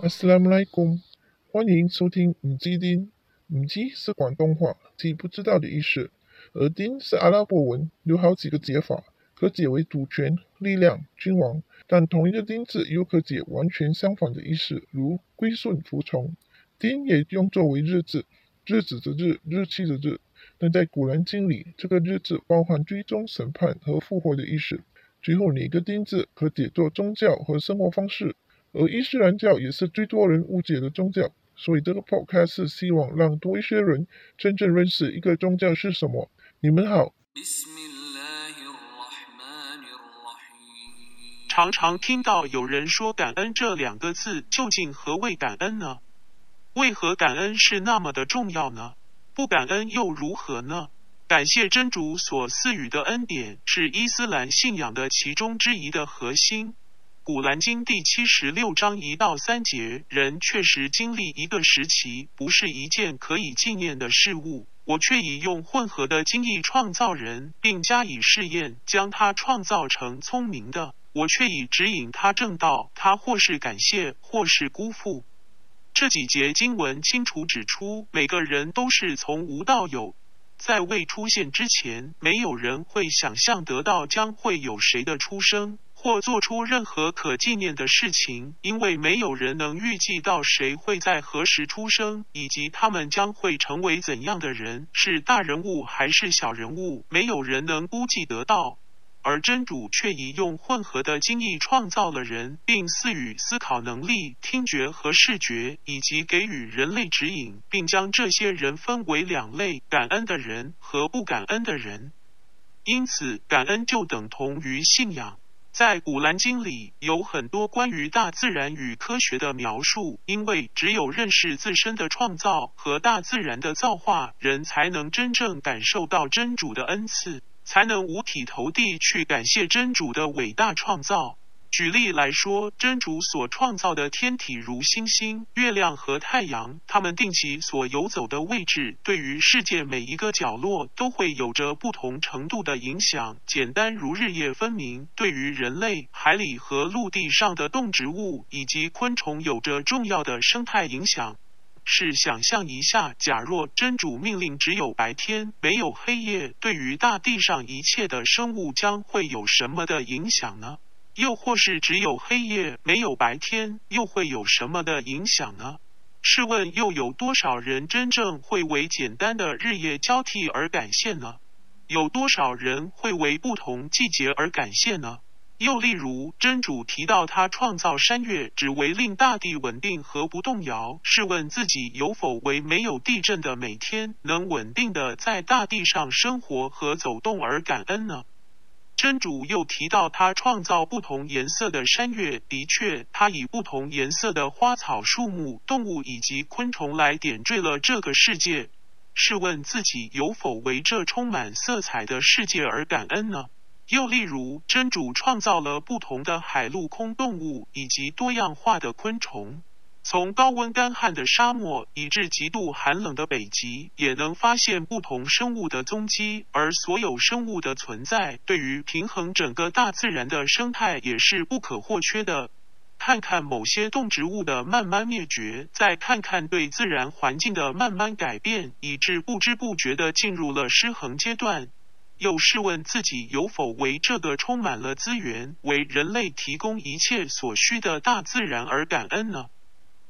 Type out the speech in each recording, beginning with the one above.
阿斯拉姆莱贡，欢迎收听五基丁。五基是广东话，即不知道的意思。而丁是阿拉伯文，有好几个解法，可解为主权、力量、君王。但同一个丁字又可解完全相反的意思，如归顺、服从。丁也用作为日字，日子的日，日期的日。但在古兰经里，这个日字包含追踪、审判和复活的意思。最后，哪个丁字可解作宗教和生活方式。而伊斯兰教也是最多人误解的宗教，所以这个 podcast 是希望让多一些人真正认识一个宗教是什么。你们好。常常听到有人说“感恩”这两个字，究竟何谓感恩呢？为何感恩是那么的重要呢？不感恩又如何呢？感谢真主所赐予的恩典，是伊斯兰信仰的其中之一的核心。古兰经第七十六章一到三节，人确实经历一个时期，不是一件可以纪念的事物。我却以用混合的精意创造人，并加以试验，将他创造成聪明的。我却以指引他正道，他或是感谢，或是辜负。这几节经文清楚指出，每个人都是从无到有，在未出现之前，没有人会想象得到将会有谁的出生。或做出任何可纪念的事情，因为没有人能预计到谁会在何时出生，以及他们将会成为怎样的人，是大人物还是小人物，没有人能估计得到。而真主却以用混合的经意创造了人，并赐予思考能力、听觉和视觉，以及给予人类指引，并将这些人分为两类：感恩的人和不感恩的人。因此，感恩就等同于信仰。在古兰经里有很多关于大自然与科学的描述，因为只有认识自身的创造和大自然的造化，人才能真正感受到真主的恩赐，才能五体投地去感谢真主的伟大创造。举例来说，真主所创造的天体如星星、月亮和太阳，它们定期所游走的位置，对于世界每一个角落都会有着不同程度的影响。简单如日夜分明，对于人类、海里和陆地上的动植物以及昆虫有着重要的生态影响。试想象一下，假若真主命令只有白天，没有黑夜，对于大地上一切的生物将会有什么的影响呢？又或是只有黑夜没有白天，又会有什么的影响呢？试问又有多少人真正会为简单的日夜交替而感谢呢？有多少人会为不同季节而感谢呢？又例如，真主提到他创造山岳，只为令大地稳定和不动摇。试问自己有否为没有地震的每天，能稳定的在大地上生活和走动而感恩呢？真主又提到，他创造不同颜色的山岳。的确，他以不同颜色的花草树木、动物以及昆虫来点缀了这个世界。试问自己有否为这充满色彩的世界而感恩呢？又例如，真主创造了不同的海陆空动物以及多样化的昆虫。从高温干旱的沙漠，以至极度寒冷的北极，也能发现不同生物的踪迹。而所有生物的存在，对于平衡整个大自然的生态也是不可或缺的。看看某些动植物的慢慢灭绝，再看看对自然环境的慢慢改变，以致不知不觉的进入了失衡阶段。又试问自己有否为这个充满了资源、为人类提供一切所需的大自然而感恩呢？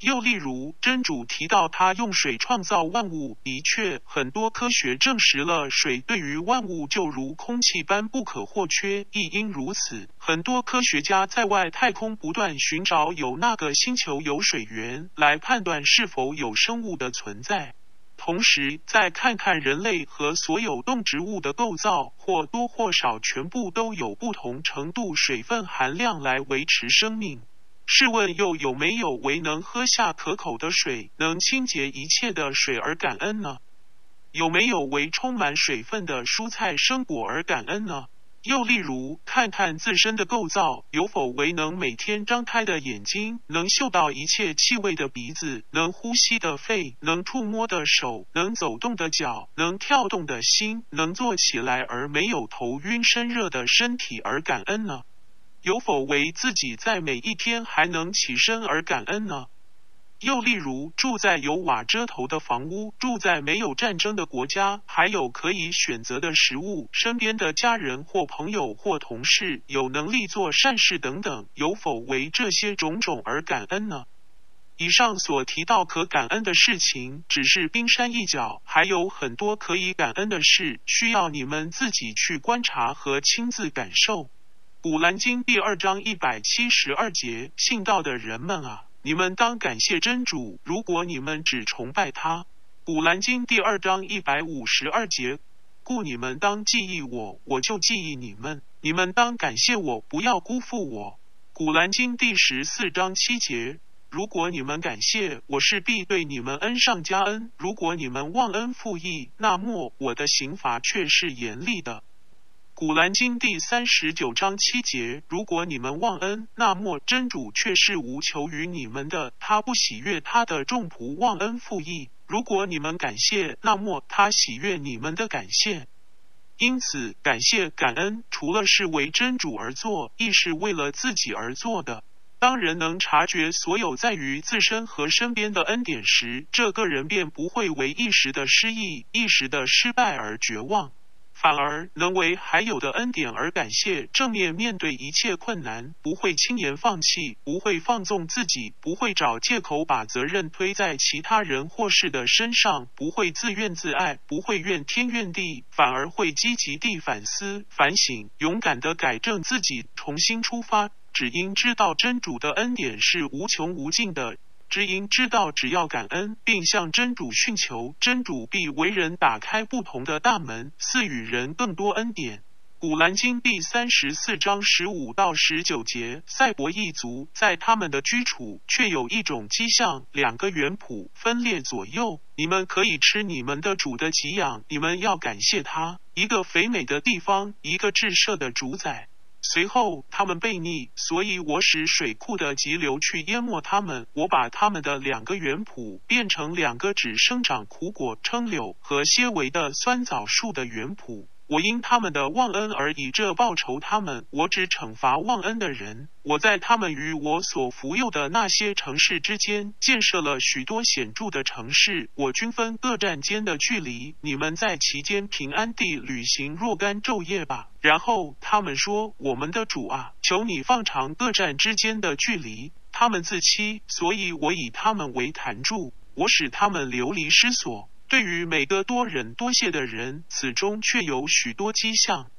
又例如，真主提到他用水创造万物，的确，很多科学证实了水对于万物就如空气般不可或缺。亦因如此，很多科学家在外太空不断寻找有那个星球有水源，来判断是否有生物的存在。同时，再看看人类和所有动植物的构造，或多或少全部都有不同程度水分含量来维持生命。试问又有没有为能喝下可口的水、能清洁一切的水而感恩呢？有没有为充满水分的蔬菜生果而感恩呢？又例如，看看自身的构造，有否为能每天张开的眼睛、能嗅到一切气味的鼻子、能呼吸的肺、能触摸的手、能走动的脚、能跳动的心、能坐起来而没有头晕身热的身体而感恩呢？有否为自己在每一天还能起身而感恩呢？又例如，住在有瓦遮头的房屋，住在没有战争的国家，还有可以选择的食物，身边的家人或朋友或同事有能力做善事等等，有否为这些种种而感恩呢？以上所提到可感恩的事情，只是冰山一角，还有很多可以感恩的事，需要你们自己去观察和亲自感受。古兰经第二章一百七十二节：信道的人们啊！你们当感谢真主，如果你们只崇拜他。古兰经第二章一百五十二节，故你们当记忆我，我就记忆你们。你们当感谢我，不要辜负我。古兰经第十四章七节，如果你们感谢我，是必对你们恩上加恩；如果你们忘恩负义，那么我的刑罚却是严厉的。古兰经第三十九章七节：如果你们忘恩，那么真主却是无求于你们的，他不喜悦他的众仆忘恩负义；如果你们感谢，那么他喜悦你们的感谢。因此，感谢感恩，除了是为真主而做，亦是为了自己而做的。当人能察觉所有在于自身和身边的恩典时，这个人便不会为一时的失意、一时的失败而绝望。反而能为还有的恩典而感谢，正面面对一切困难，不会轻言放弃，不会放纵自己，不会找借口把责任推在其他人或事的身上，不会自怨自艾，不会怨天怨地，反而会积极地反思反省，勇敢地改正自己，重新出发，只因知道真主的恩典是无穷无尽的。只因知道，只要感恩，并向真主寻求，真主必为人打开不同的大门，赐予人更多恩典。古兰经第三十四章十五到十九节：赛博一族在他们的居处，却有一种迹象，两个原谱分裂左右。你们可以吃你们的主的给养，你们要感谢他。一个肥美的地方，一个至赦的主宰。随后他们被溺，所以我使水库的急流去淹没他们。我把他们的两个原圃变成两个只生长苦果、称柳和纤维的酸枣树的原圃。我因他们的忘恩而以这报仇他们，我只惩罚忘恩的人。我在他们与我所服佑的那些城市之间建设了许多显著的城市，我均分各站间的距离，你们在其间平安地旅行若干昼夜吧。然后他们说：“我们的主啊，求你放长各站之间的距离。”他们自欺，所以我以他们为坛柱，我使他们流离失所。对于每个多忍多谢的人，此中却有许多迹象。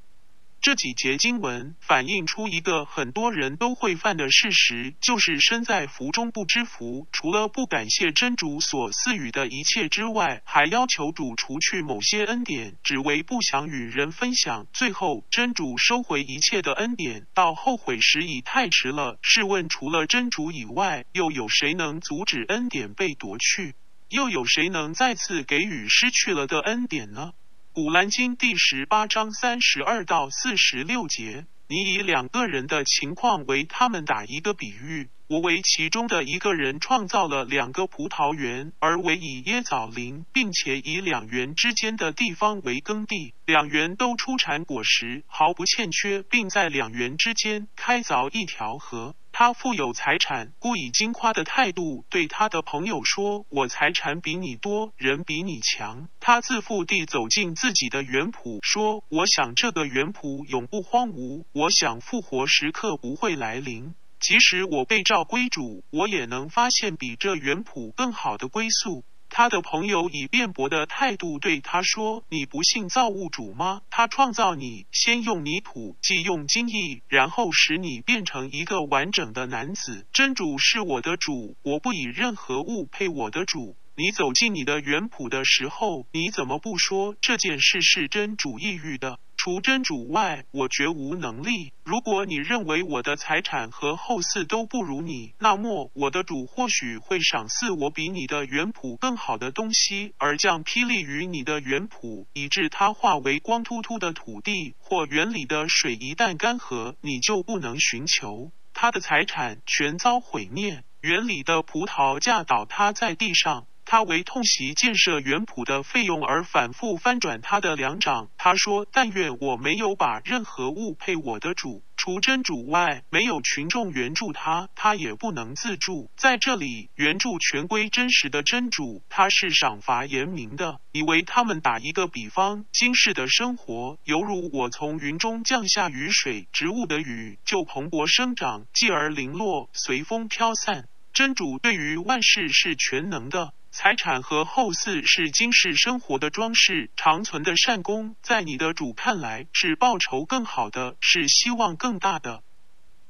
这几节经文反映出一个很多人都会犯的事实，就是身在福中不知福。除了不感谢真主所赐予的一切之外，还要求主除去某些恩典，只为不想与人分享。最后真主收回一切的恩典，到后悔时已太迟了。试问，除了真主以外，又有谁能阻止恩典被夺去？又有谁能再次给予失去了的恩典呢？古兰经第十八章三十二到四十六节，你以两个人的情况为他们打一个比喻。我为其中的一个人创造了两个葡萄园，而为以椰枣林，并且以两园之间的地方为耕地，两园都出产果实，毫不欠缺，并在两园之间开凿一条河。他富有财产，故以金夸的态度对他的朋友说：“我财产比你多，人比你强。”他自负地走进自己的园圃，说：“我想这个园圃永不荒芜，我想复活时刻不会来临。”即使我被召归主，我也能发现比这原谱更好的归宿。他的朋友以辩驳的态度对他说：“你不信造物主吗？他创造你，先用泥土，即用精液，然后使你变成一个完整的男子。真主是我的主，我不以任何物配我的主。”你走进你的原谱的时候，你怎么不说这件事是真主意欲的？除真主外，我绝无能力。如果你认为我的财产和后嗣都不如你，那么我的主或许会赏赐我比你的原谱更好的东西，而降霹雳于你的原谱，以致它化为光秃秃的土地，或园里的水一旦干涸，你就不能寻求他的财产，全遭毁灭。园里的葡萄架倒塌在地上。他为痛惜建设园圃的费用而反复翻转他的两掌。他说：“但愿我没有把任何物配我的主。”除真主外，没有群众援助他，他也不能自助。在这里，援助全归真实的真主，他是赏罚严明的。以为他们打一个比方，今世的生活犹如我从云中降下雨水，植物的雨就蓬勃生长，继而零落，随风飘散。真主对于万事是全能的。财产和后嗣是今世生活的装饰，长存的善功，在你的主看来是报酬更好的，是希望更大的。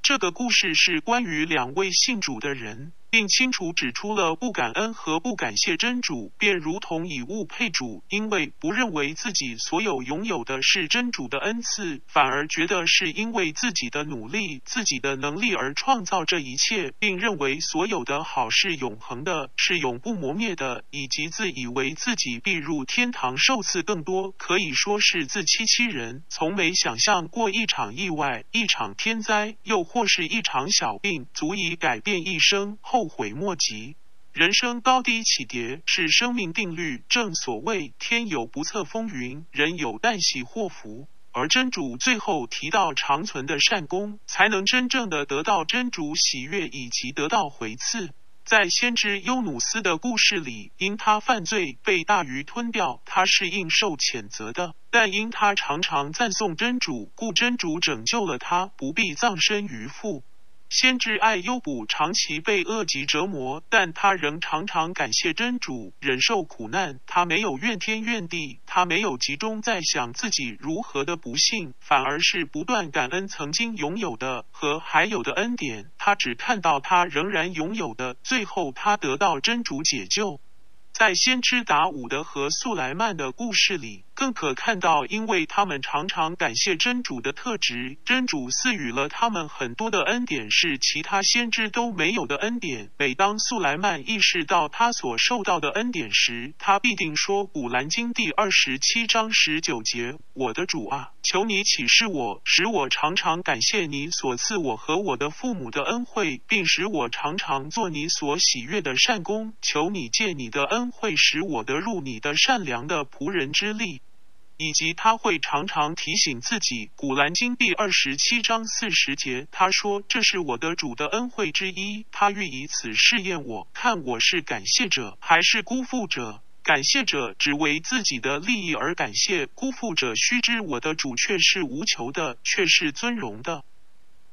这个故事是关于两位信主的人。并清楚指出了不感恩和不感谢真主，便如同以物配主，因为不认为自己所有拥有的是真主的恩赐，反而觉得是因为自己的努力、自己的能力而创造这一切，并认为所有的好是永恒的，是永不磨灭的，以及自以为自己必入天堂受赐更多，可以说是自欺欺人，从没想象过一场意外、一场天灾，又或是一场小病，足以改变一生后。后悔莫及，人生高低起跌是生命定律。正所谓天有不测风云，人有旦夕祸福。而真主最后提到长存的善功，才能真正的得到真主喜悦以及得到回赐。在先知优努斯的故事里，因他犯罪被大鱼吞掉，他是应受谴责的；但因他常常赞颂真主，故真主拯救了他，不必葬身鱼腹。先知爱优卜长期被恶疾折磨，但他仍常常感谢真主，忍受苦难。他没有怨天怨地，他没有集中在想自己如何的不幸，反而是不断感恩曾经拥有的和还有的恩典。他只看到他仍然拥有的，最后他得到真主解救。在先知达伍德和素莱曼的故事里。更可看到，因为他们常常感谢真主的特质，真主赐予了他们很多的恩典，是其他先知都没有的恩典。每当素莱曼意识到他所受到的恩典时，他必定说：“古兰经第二十七章十九节，我的主啊，求你启示我，使我常常感谢你所赐我和我的父母的恩惠，并使我常常做你所喜悦的善功。求你借你的恩惠，使我得入你的善良的仆人之力。”以及他会常常提醒自己，《古兰经》第二十七章四十节，他说：“这是我的主的恩惠之一，他欲以此试验我，看我是感谢者还是辜负者。感谢者只为自己的利益而感谢，辜负者须知我的主却是无求的，却是尊荣的。”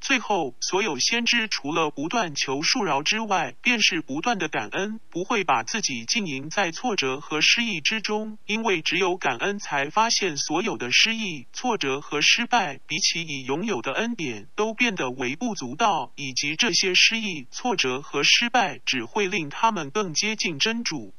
最后，所有先知除了不断求恕饶之外，便是不断的感恩，不会把自己浸淫在挫折和失意之中，因为只有感恩，才发现所有的失意、挫折和失败，比起已拥有的恩典，都变得微不足道，以及这些失意、挫折和失败，只会令他们更接近真主。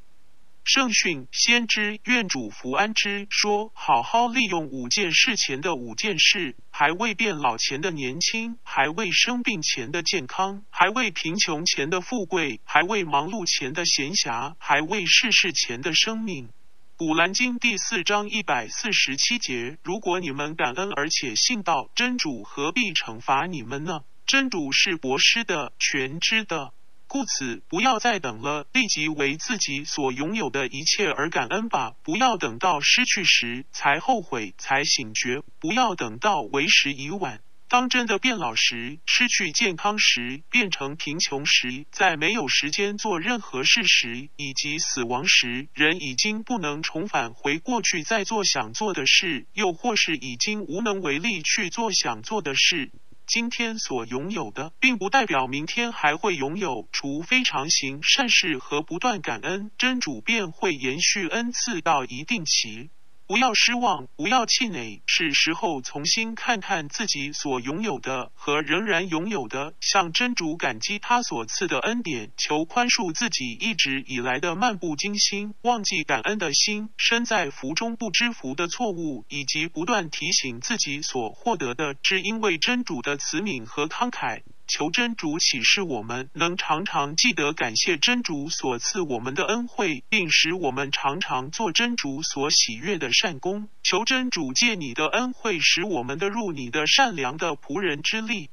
圣训先知愿主福安之说：好好利用五件事前的五件事，还未变老前的年轻，还未生病前的健康，还未贫穷前的富贵，还未忙碌前的闲暇，还未逝世前的生命。古兰经第四章一百四十七节：如果你们感恩而且信道，真主何必惩罚你们呢？真主是博施的，全知的。故此，不要再等了，立即为自己所拥有的一切而感恩吧。不要等到失去时才后悔，才醒觉；不要等到为时已晚。当真的变老时，失去健康时，变成贫穷时，在没有时间做任何事时，以及死亡时，人已经不能重返回过去再做想做的事，又或是已经无能为力去做想做的事。今天所拥有的，并不代表明天还会拥有，除非常行善事和不断感恩，真主便会延续恩赐到一定期。不要失望，不要气馁，是时候重新看看自己所拥有的和仍然拥有的，向真主感激他所赐的恩典，求宽恕自己一直以来的漫不经心、忘记感恩的心，身在福中不知福的错误，以及不断提醒自己所获得的，是因为真主的慈悯和慷慨。求真主启示我们，能常常记得感谢真主所赐我们的恩惠，并使我们常常做真主所喜悦的善功。求真主借你的恩惠，使我们的入你的善良的仆人之力。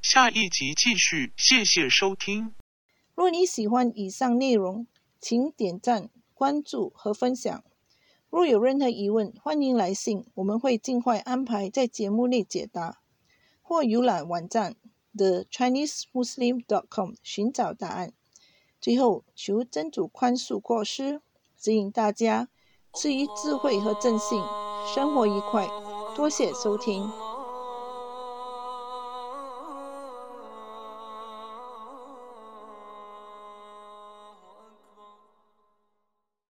下一集继续，谢谢收听。若你喜欢以上内容，请点赞、关注和分享。若有任何疑问，欢迎来信，我们会尽快安排在节目内解答。或浏览网站 thechinesemuslim.com 寻找答案。最后，求真主宽恕过失，指引大家赐予智慧和正信，生活愉快。多谢收听。